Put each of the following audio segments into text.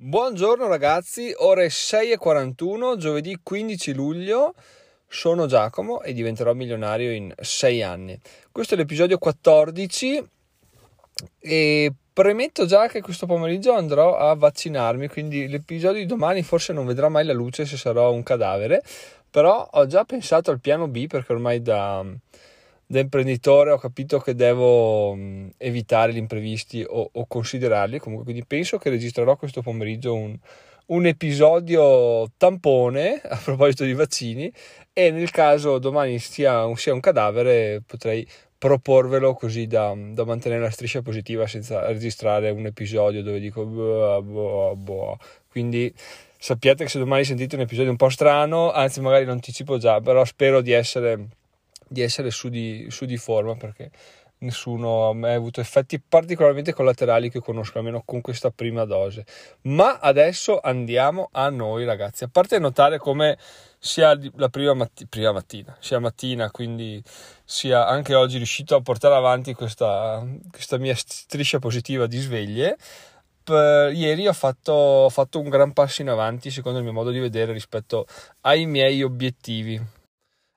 Buongiorno ragazzi, ore 6.41, giovedì 15 luglio. Sono Giacomo e diventerò milionario in 6 anni. Questo è l'episodio 14 e premetto già che questo pomeriggio andrò a vaccinarmi, quindi l'episodio di domani forse non vedrà mai la luce se sarò un cadavere, però ho già pensato al piano B perché ormai da da imprenditore ho capito che devo mh, evitare gli imprevisti o, o, considerarli comunque quindi penso che registrerò questo pomeriggio un, un, episodio tampone a proposito di vaccini e nel caso domani sia, sia un cadavere potrei proporvelo così da, da, mantenere la striscia positiva senza registrare un episodio dove dico boh, boh, boh. quindi sappiate che se domani sentite un episodio un po' strano anzi magari lo anticipo già però spero di essere di essere su di, su di forma perché nessuno ha mai avuto effetti particolarmente collaterali che conosco almeno con questa prima dose. Ma adesso andiamo a noi ragazzi. A parte notare come sia la prima, matti- prima mattina sia mattina quindi sia anche oggi riuscito a portare avanti questa, questa mia striscia positiva di sveglie ieri ho fatto, ho fatto un gran passo in avanti secondo il mio modo di vedere rispetto ai miei obiettivi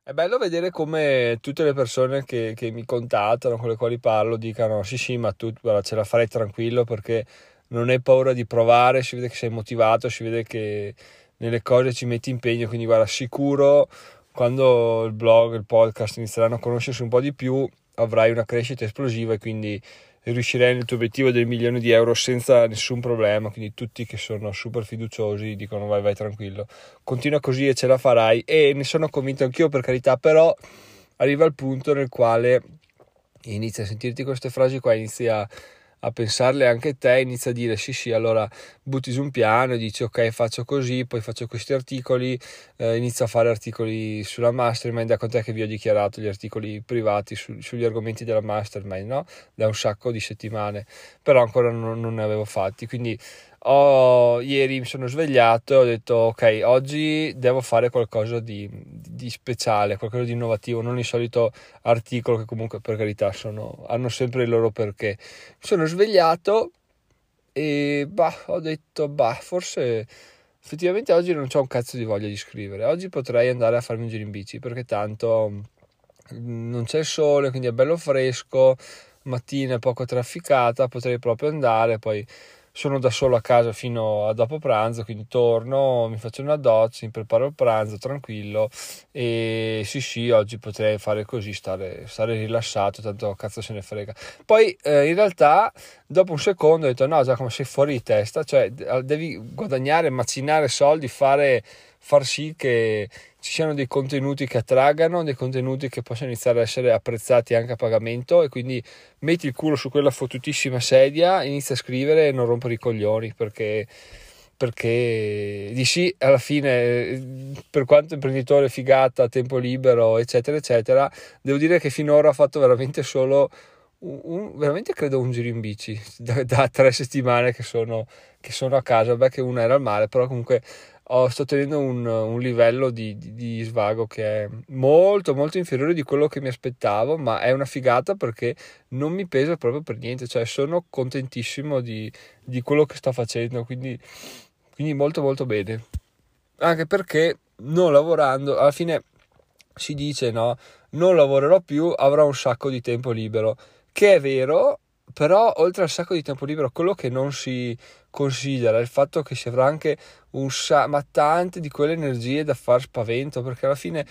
è bello vedere come tutte le persone che, che, mi contattano, con le quali parlo, dicano sì sì ma tu guarda, ce la farei tranquillo perché non hai paura di provare, si vede che sei motivato, si vede che nelle cose ci metti impegno, quindi guarda sicuro quando il blog, il podcast inizieranno a conoscersi un po' di più avrai una crescita esplosiva e quindi riuscirei nel tuo obiettivo del milione di euro senza nessun problema, quindi tutti che sono super fiduciosi dicono vai vai tranquillo, continua così e ce la farai. E ne sono convinto anch'io per carità, però arriva il punto nel quale inizia a sentirti queste frasi qua, inizia a a pensarle anche te, inizia a dire sì sì, allora butti su un piano e dici ok faccio così, poi faccio questi articoli, eh, inizio a fare articoli sulla mastermind, da quant'è che vi ho dichiarato gli articoli privati su, sugli argomenti della mastermind, no? Da un sacco di settimane, però ancora non, non ne avevo fatti, quindi ho, ieri mi sono svegliato e ho detto ok oggi devo fare qualcosa di, di, speciale qualcosa di innovativo non il solito articolo che comunque per carità sono, hanno sempre il loro perché. Mi sono svegliato e bah, ho detto bah forse effettivamente oggi non ho un cazzo di voglia di scrivere. Oggi potrei andare a farmi un giro in bici perché tanto non c'è il sole quindi è bello fresco mattina è poco trafficata potrei proprio andare poi sono da solo a casa fino a dopo pranzo, quindi torno, mi faccio una doccia, mi preparo il pranzo tranquillo e sì sì, oggi potrei fare così, stare, stare rilassato, tanto cazzo se ne frega. Poi eh, in realtà dopo un secondo ho detto no Giacomo sei fuori di testa, cioè devi guadagnare, macinare soldi, fare, far sì che ci siano dei contenuti che attraggano, dei contenuti che possono iniziare a essere apprezzati anche a pagamento e quindi metti il culo su quella fottutissima sedia, inizia a scrivere e non rompere i coglioni perché, perché di sì, alla fine per quanto imprenditore figata, tempo libero eccetera eccetera, devo dire che finora ho fatto veramente solo un, veramente credo un giro in bici da, da tre settimane che sono, che sono a casa, beh che una era al mare, però comunque ho, sto tenendo un, un livello di, di, di, svago che è molto molto inferiore di quello che mi aspettavo ma è una figata perché non mi pesa proprio per niente. Cioè sono contentissimo di, di quello che sto facendo quindi, quindi molto molto bene. Anche perché non lavorando alla fine si dice no non lavorerò più avrò un sacco di tempo libero che è vero però oltre al sacco di tempo libero quello che non si considera è il fatto che si avrà anche un sacco ma tante di quelle energie da far spavento perché alla fine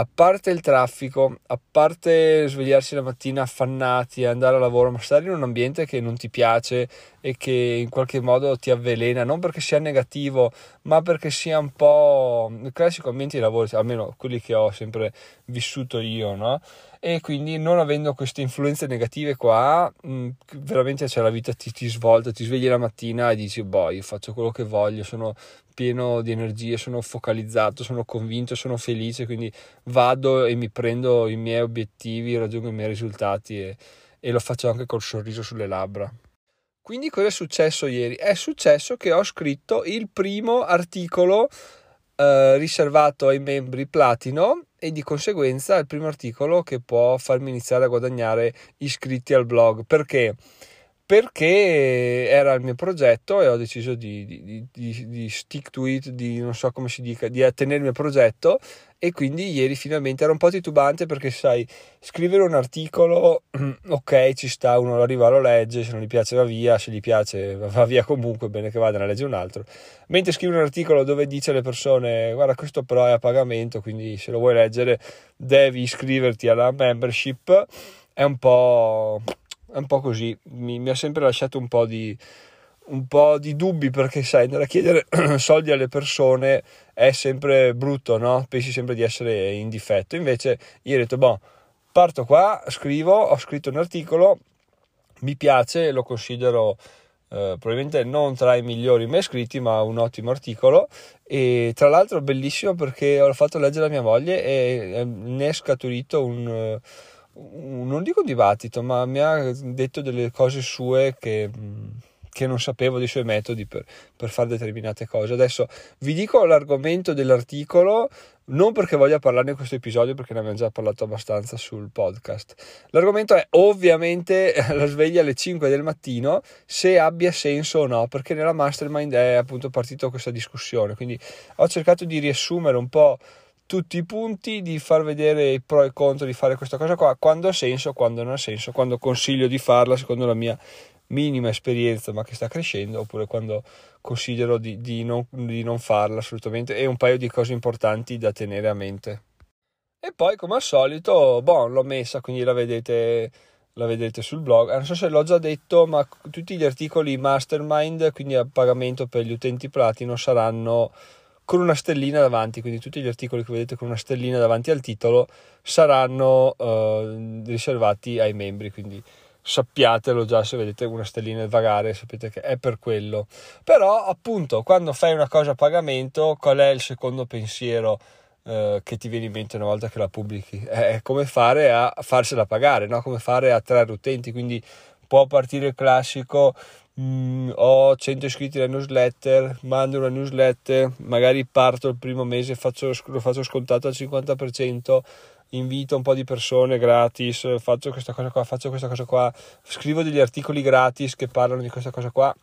a parte il traffico, a parte svegliarsi la mattina affannati e andare a lavoro, ma stare in un ambiente che non ti piace e che in qualche modo ti avvelena, non perché sia negativo, ma perché sia un po' il classico ambiente di lavoro, almeno quelli che ho sempre vissuto io, no? E quindi non avendo queste influenze negative qua, mh, veramente cioè, la vita ti, ti svolta, ti svegli la mattina e dici, boh, io faccio quello che voglio, sono pieno di energie, sono focalizzato, sono convinto, sono felice, quindi vado e mi prendo i miei obiettivi, raggiungo i miei risultati e, e lo faccio anche col sorriso sulle labbra. Quindi cosa è successo ieri? È successo che ho scritto il primo articolo eh, riservato ai membri platino e di conseguenza il primo articolo che può farmi iniziare a guadagnare iscritti al blog. Perché? perché era il mio progetto e ho deciso di, di, di, di, stick to it, di non so come si dica, di attenermi al progetto e quindi ieri finalmente era un po' titubante perché sai, scrivere un articolo, ok, ci sta, uno lo arriva, lo legge, se non gli piace va via, se gli piace va via comunque, bene che vada, ne legge un altro. Mentre scrivere un articolo dove dice alle persone, guarda questo però è a pagamento, quindi se lo vuoi leggere devi iscriverti alla membership, è un po' è un po' così, mi, mi ha sempre lasciato un po' di, un po' di dubbi perché sai, andare a chiedere soldi alle persone è sempre brutto, no? Pensi sempre di essere in difetto. Invece io ho detto, boh, parto qua, scrivo, ho scritto un articolo, mi piace, lo considero eh, probabilmente non tra i migliori mai scritti, ma un ottimo articolo. E tra l'altro bellissimo perché l'ho fatto leggere a mia moglie e ne è scaturito un non dico dibattito, ma mi ha detto delle cose sue che, che non sapevo dei suoi metodi per, per, fare determinate cose. Adesso vi dico l'argomento dell'articolo, non perché voglia parlarne in questo episodio, perché ne abbiamo già parlato abbastanza sul podcast. L'argomento è ovviamente la sveglia alle 5 del mattino, se abbia senso o no, perché nella mastermind è appunto partita questa discussione. Quindi ho cercato di riassumere un po' tutti i punti, di far vedere i pro e i contro di fare questa cosa qua, quando ha senso, quando non ha senso, quando consiglio di farla secondo la mia minima esperienza ma che sta crescendo oppure quando considero di, di, non, di non farla assolutamente e un paio di cose importanti da tenere a mente. E poi come al solito, boh, l'ho messa, quindi la vedete, la vedete sul blog. Non so se l'ho già detto, ma tutti gli articoli mastermind, quindi a pagamento per gli utenti platino, saranno con una stellina davanti, quindi tutti gli articoli che vedete con una stellina davanti al titolo saranno uh, riservati ai membri, quindi sappiatelo già se vedete una stellina vagare, sapete che è per quello. Però appunto quando fai una cosa a pagamento, qual è il secondo pensiero uh, che ti viene in mente una volta che la pubblichi? È come fare a farsela pagare, no? come fare a attrarre utenti, quindi può partire il classico Mm, ho 100 iscritti alla newsletter, mando una newsletter, magari parto il primo mese, faccio, lo faccio scontato al 50%, invito un po' di persone gratis, faccio questa cosa qua, faccio questa cosa qua, scrivo degli articoli gratis che parlano di questa cosa qua.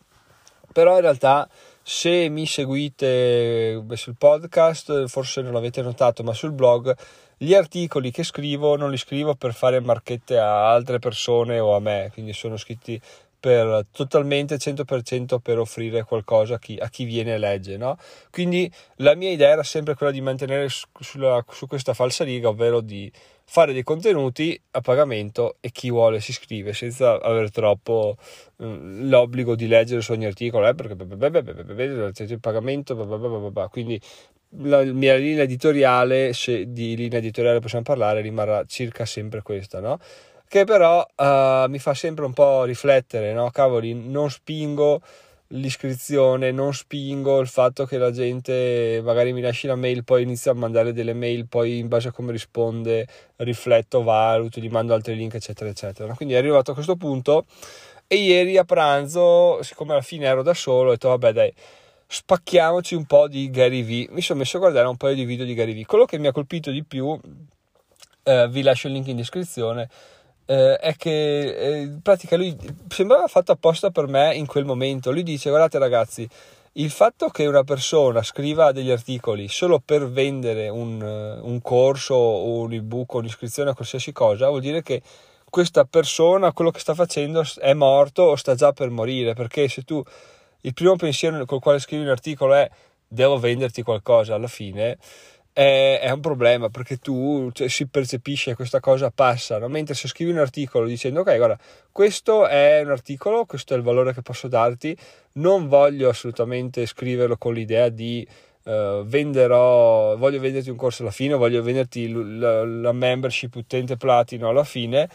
Però in realtà se mi seguite sul podcast, forse non l'avete notato, ma sul blog, gli articoli che scrivo non li scrivo per fare marchette a altre persone o a me, quindi sono scritti per totalmente 100% per offrire qualcosa a chi, a chi viene e legge. No? Quindi la mia idea era sempre quella di mantenere sulla, su questa falsa riga, ovvero di fare dei contenuti a pagamento e chi vuole si iscrive senza avere troppo eh, l'obbligo di leggere su ogni articolo, eh, perché il pagamento, quindi la mia linea editoriale, se di linea editoriale possiamo parlare, rimarrà circa sempre questa, no? Che però uh, mi fa sempre un po' riflettere, no? Cavoli, non spingo l'iscrizione, non spingo il fatto che la gente magari mi lasci la mail, poi inizia a mandare delle mail, poi in base a come risponde rifletto, valuto, gli mando altri link, eccetera, eccetera. Quindi è arrivato a questo punto e ieri a pranzo, siccome alla fine ero da solo, ho detto vabbè dai, spacchiamoci un po' di Gary V. Mi sono messo a guardare un paio di video di Gary V. Quello che mi ha colpito di più, eh, vi lascio il link in descrizione, eh, è che eh, pratica lui sembrava fatto apposta per me in quel momento. Lui dice: Guardate, ragazzi, il fatto che una persona scriva degli articoli solo per vendere un, un corso o un ebook o un'iscrizione a qualsiasi cosa vuol dire che questa persona quello che sta facendo è morto o sta già per morire perché se tu il primo pensiero col quale scrivi un articolo è devo venderti qualcosa alla fine è, è un problema perché tu cioè, si percepisce questa cosa passa, no? mentre se scrivi un articolo dicendo ok guarda questo è un articolo, questo è il valore che posso darti, non voglio assolutamente scriverlo con l'idea di uh, venderò, voglio venderti un corso alla fine, voglio venderti la, la membership utente platino alla fine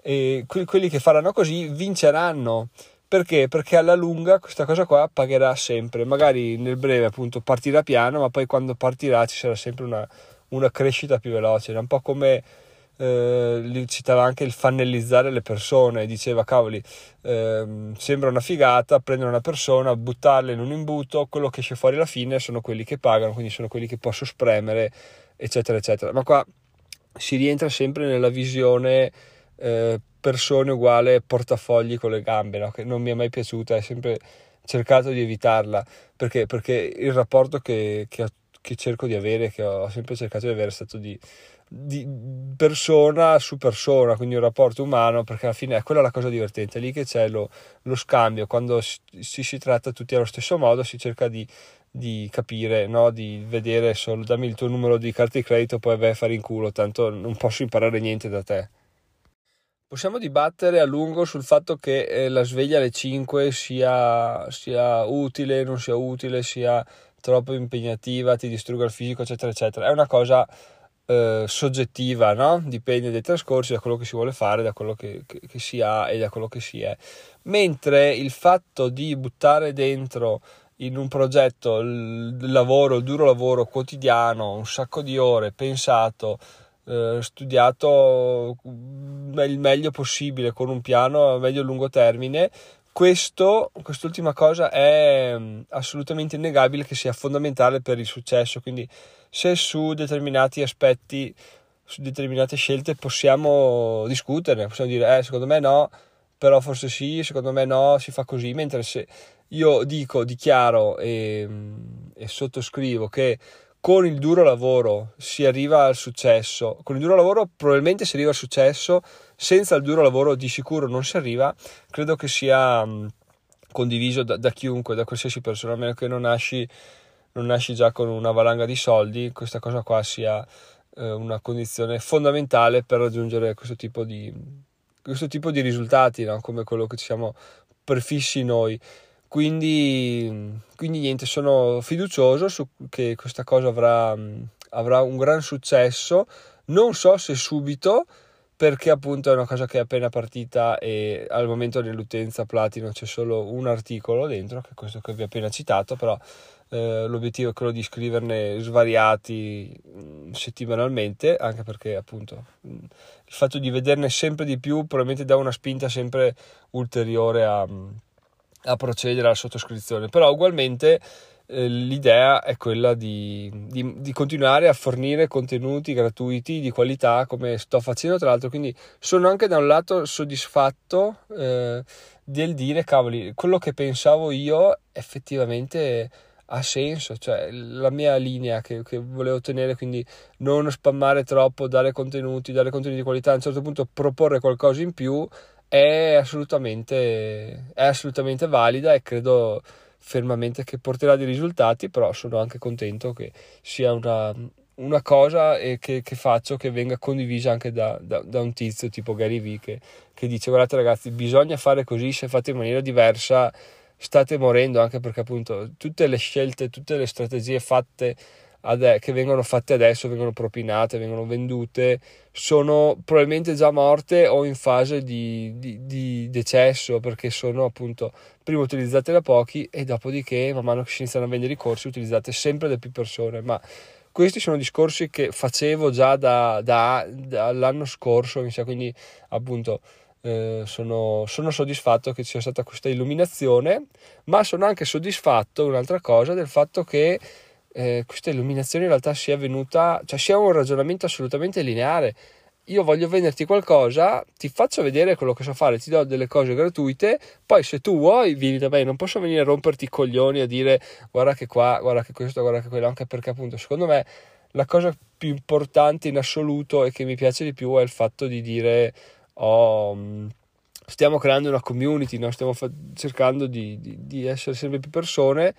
e quelli che faranno così vinceranno perché? Perché alla lunga questa cosa qua pagherà sempre, magari nel breve appunto partirà piano, ma poi quando partirà ci sarà sempre una, una crescita più veloce, è un po' come eh, citava anche il fannellizzare le persone, diceva cavoli, eh, sembra una figata prendere una persona, buttarla in un imbuto, quello che esce fuori alla fine sono quelli che pagano, quindi sono quelli che posso spremere, eccetera, eccetera. Ma qua si rientra sempre nella visione eh, persone uguale portafogli con le gambe, no? che non mi è mai piaciuta, è sempre cercato di evitarla, perché, perché il rapporto che, che, che, cerco di avere, che ho sempre cercato di avere, è stato di, di persona su persona, quindi un rapporto umano, perché alla fine è quella la cosa divertente, è lì che c'è lo, lo scambio, quando si, si, tratta tutti allo stesso modo, si cerca di, di capire, no? di vedere solo dammi il tuo numero di carta di credito, poi vai a fare in culo, tanto non posso imparare niente da te. Possiamo dibattere a lungo sul fatto che eh, la sveglia alle 5 sia, sia utile, non sia utile, sia troppo impegnativa, ti distrugga il fisico, eccetera, eccetera. È una cosa eh, soggettiva, no? Dipende dai trascorsi, da quello che si vuole fare, da quello che, che, che si ha e da quello che si è. Mentre il fatto di buttare dentro in un progetto il lavoro, il duro lavoro quotidiano, un sacco di ore pensato, eh, studiato il meglio possibile con un piano a medio e lungo termine. Questo, quest'ultima cosa è mm, assolutamente innegabile che sia fondamentale per il successo. Quindi, se su determinati aspetti, su determinate scelte possiamo discuterne, possiamo dire, eh, secondo me no, però forse sì, secondo me no, si fa così. Mentre se io dico, dichiaro e, mm, e sottoscrivo che con il duro lavoro si arriva al successo, con il duro lavoro probabilmente si arriva al successo, senza il duro lavoro di sicuro non si arriva, credo che sia mh, condiviso da, da, chiunque, da qualsiasi persona, a meno che non nasci, non nasci già con una valanga di soldi, questa cosa qua sia eh, una condizione fondamentale per raggiungere questo tipo di, questo tipo di risultati, no? come quello che ci siamo prefissi noi. Quindi, quindi niente, sono fiducioso su che questa cosa avrà, avrà un gran successo. Non so se subito, perché appunto è una cosa che è appena partita e al momento dell'utenza Platino c'è solo un articolo dentro, che è questo che vi ho appena citato, però eh, l'obiettivo è quello di scriverne svariati mh, settimanalmente, anche perché appunto mh, il fatto di vederne sempre di più probabilmente dà una spinta sempre ulteriore a... Mh, a procedere alla sottoscrizione, però ugualmente eh, l'idea è quella di, di, di, continuare a fornire contenuti gratuiti di qualità come sto facendo tra l'altro, quindi sono anche da un lato soddisfatto eh, del dire cavoli, quello che pensavo io effettivamente ha senso, cioè la mia linea che, che, volevo ottenere, quindi non spammare troppo, dare contenuti, dare contenuti di qualità, a un certo punto proporre qualcosa in più è assolutamente, è assolutamente valida e credo fermamente che porterà dei risultati, però sono anche contento che sia una, una cosa che, che, faccio che venga condivisa anche da, da, da, un tizio tipo Gary Vee che, che dice guardate ragazzi bisogna fare così, se fate in maniera diversa state morendo anche perché appunto tutte le scelte, tutte le strategie fatte ade- che vengono fatte adesso, vengono propinate, vengono vendute, sono probabilmente già morte o in fase di, di, di decesso perché sono appunto prima utilizzate da pochi e dopodiché man mano che si iniziano a vendere i corsi utilizzate sempre da più persone. Ma questi sono discorsi che facevo già da, da, dall'anno scorso, quindi appunto eh, sono, sono, soddisfatto che ci sia stata questa illuminazione, ma sono anche soddisfatto, un'altra cosa, del fatto che eh, questa illuminazione in realtà sia venuta, cioè sia un ragionamento assolutamente lineare. Io voglio venderti qualcosa, ti faccio vedere quello che so fare, ti do delle cose gratuite, poi se tu vuoi vieni da me, non posso venire a romperti i coglioni a dire guarda che qua, guarda che questo, guarda che quello, anche perché appunto secondo me la cosa più importante in assoluto e che mi piace di più è il fatto di dire oh, stiamo creando una community, no? stiamo fa- cercando di, di, di essere sempre più persone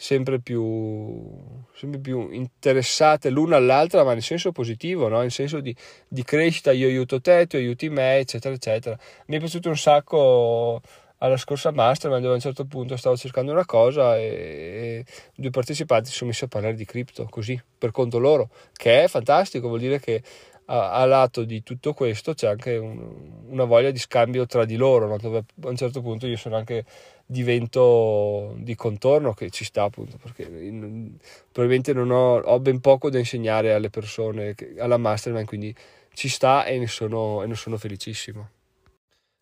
sempre più, sempre più interessate l'una all'altra, ma nel senso positivo, no? nel senso di, di, crescita, io aiuto te, tu aiuti me, eccetera, eccetera. Mi è piaciuto un sacco alla scorsa mastermind dove a un certo punto stavo cercando una cosa e, e due partecipanti si sono messi a parlare di cripto, così, per conto loro, che è fantastico, vuol dire che a, a lato di tutto questo c'è anche un, una voglia di scambio tra di loro, no? dove a un certo punto io sono anche divento di contorno che ci sta appunto perché in, probabilmente non ho, ho, ben poco da insegnare alle persone che, alla mastermind quindi ci sta e ne sono, e ne sono felicissimo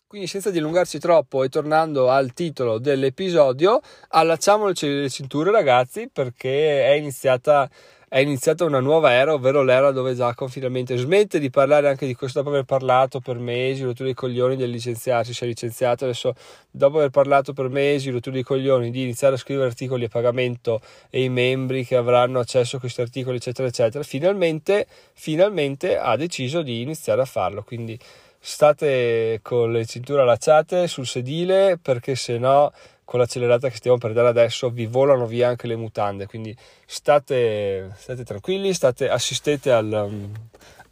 Quindi senza dilungarci troppo e tornando al titolo dell'episodio, allacciamo le cinture ragazzi perché è iniziata, è iniziata una nuova era, ovvero l'era dove Giacomo finalmente smette di parlare anche di questo dopo aver parlato per mesi, rotture dei coglioni del licenziarsi, si è licenziato adesso dopo aver parlato per mesi, rotture dei coglioni di iniziare a scrivere articoli a pagamento e i membri che avranno accesso a questi articoli eccetera eccetera, finalmente, finalmente ha deciso di iniziare a farlo, quindi state con le cinture allacciate sul sedile perché se no con l'accelerata che stiamo per dare adesso vi volano via anche le mutande. Quindi state, state tranquilli state, assistete al,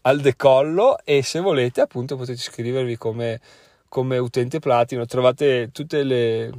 al, decollo e se volete appunto potete iscrivervi come, come utente platino trovate tutte le,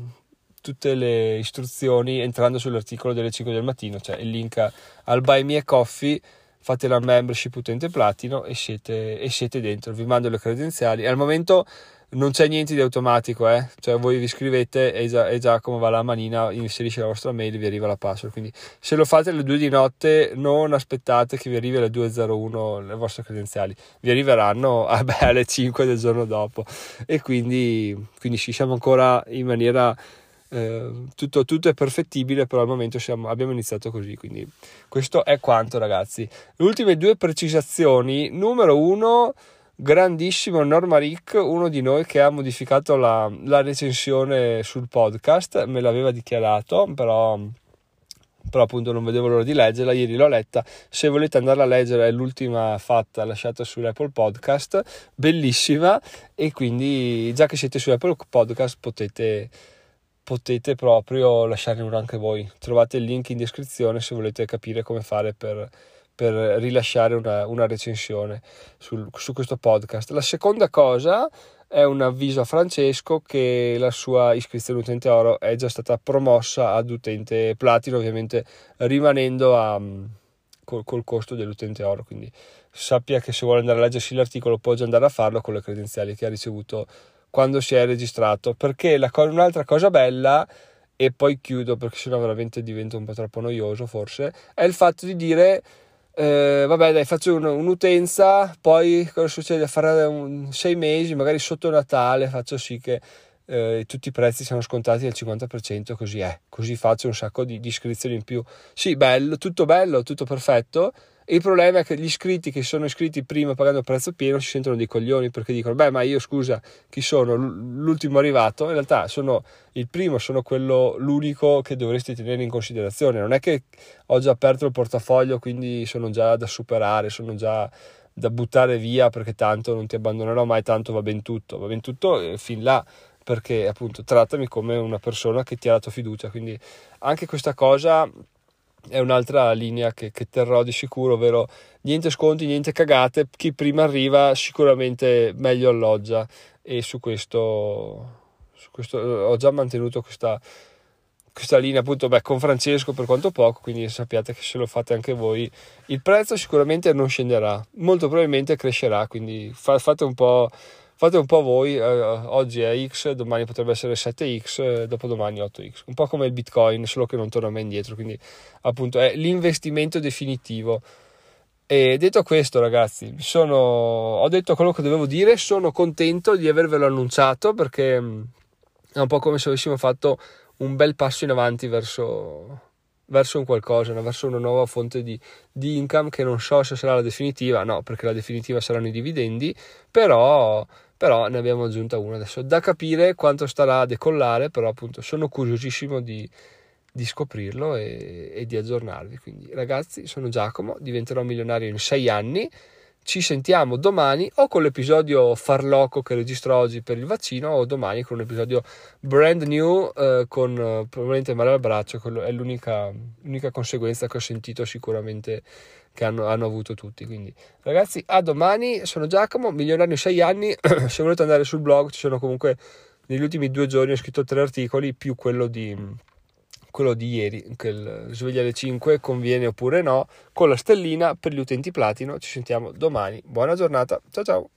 tutte le istruzioni entrando sull'articolo delle 5 del mattino cioè il link al buy me coffee fate la membership utente platino e siete, e siete dentro. Vi mando le credenziali. Al momento non c'è niente di automatico, eh? cioè voi vi iscrivete e, già, e Giacomo va la manina, inserisce la vostra mail e vi arriva la password. Quindi se lo fate alle 2 di notte, non aspettate che vi arrivi alle 2.01 le vostre credenziali, vi arriveranno ah beh, alle 5 del giorno dopo. E quindi, quindi ci siamo ancora in maniera eh, tutto, tutto, è perfettibile, però al momento siamo, abbiamo iniziato così. Quindi questo è quanto, ragazzi. Le ultime due precisazioni. Numero uno, grandissimo Norma Rick, uno di noi che ha modificato la, la recensione sul podcast, me l'aveva dichiarato, però però appunto non vedevo l'ora di leggerla, ieri l'ho letta, se volete andarla a leggere è l'ultima fatta lasciata sull'Apple Podcast, bellissima e quindi già che siete su Apple Podcast potete potete proprio lasciarne uno anche voi. Trovate il link in descrizione se volete capire come fare per, per rilasciare una, una recensione sul, su questo podcast. La seconda cosa è un avviso a Francesco che la sua iscrizione utente oro è già stata promossa ad utente platino, ovviamente rimanendo a, col, col costo dell'utente oro. Quindi sappia che se vuole andare a leggersi l'articolo può già andare a farlo con le credenziali che ha ricevuto quando si è registrato perché la co- un'altra cosa bella e poi chiudo perché sennò veramente diventa un po' troppo noioso forse è il fatto di dire eh, vabbè dai faccio un, un'utenza poi cosa succede? Fare un, sei mesi magari sotto Natale faccio sì che eh, tutti i prezzi siano scontati al 50% così è. Così faccio un sacco di, di iscrizioni in più. Sì bello tutto bello tutto perfetto il problema è che gli iscritti che sono iscritti prima pagando prezzo pieno si sentono dei coglioni perché dicono: Beh, ma io scusa, chi sono? L'ultimo arrivato? In realtà sono il primo, sono quello l'unico che dovresti tenere in considerazione. Non è che ho già aperto il portafoglio, quindi sono già da superare, sono già da buttare via perché tanto non ti abbandonerò mai, tanto va ben tutto. Va ben tutto eh, fin là perché appunto trattami come una persona che ti ha dato fiducia. Quindi anche questa cosa è un'altra linea che, che, terrò di sicuro, ovvero niente sconti, niente cagate, chi prima arriva sicuramente meglio alloggia. E su questo, su questo ho già mantenuto questa, questa linea appunto beh, con Francesco per quanto poco, quindi sappiate che se lo fate anche voi il prezzo sicuramente non scenderà, molto probabilmente crescerà, quindi fa, fate un po' fate un po' voi, eh, oggi è X, domani potrebbe essere 7X, eh, dopodomani 8X, un po' come il Bitcoin, solo che non torna mai indietro, quindi appunto è l'investimento definitivo. E detto questo, ragazzi, sono, ho detto quello che dovevo dire, sono contento di avervelo annunciato perché mm, è un po' come se avessimo fatto un bel passo in avanti verso, verso un qualcosa, verso una nuova fonte di, di, income che non so se sarà la definitiva, no, perché la definitiva saranno i dividendi, però però ne abbiamo aggiunta una adesso. Da capire quanto starà a decollare però appunto sono curiosissimo di, di scoprirlo e, e, di aggiornarvi. Quindi ragazzi sono Giacomo diventerò milionario in sei anni. Ci sentiamo domani o con l'episodio farloco che registro oggi per il vaccino o domani con un episodio brand new eh, con eh, probabilmente male al braccio è l'unica, l'unica conseguenza che ho sentito sicuramente che hanno, hanno, avuto tutti. Quindi, ragazzi, a domani. Sono Giacomo, milionario 6 anni. Se volete andare sul blog, ci sono comunque negli ultimi due giorni ho scritto tre articoli, più quello di, quello di ieri, che il sveglia alle 5 conviene oppure no, con la stellina per gli utenti platino. Ci sentiamo domani. Buona giornata. Ciao ciao.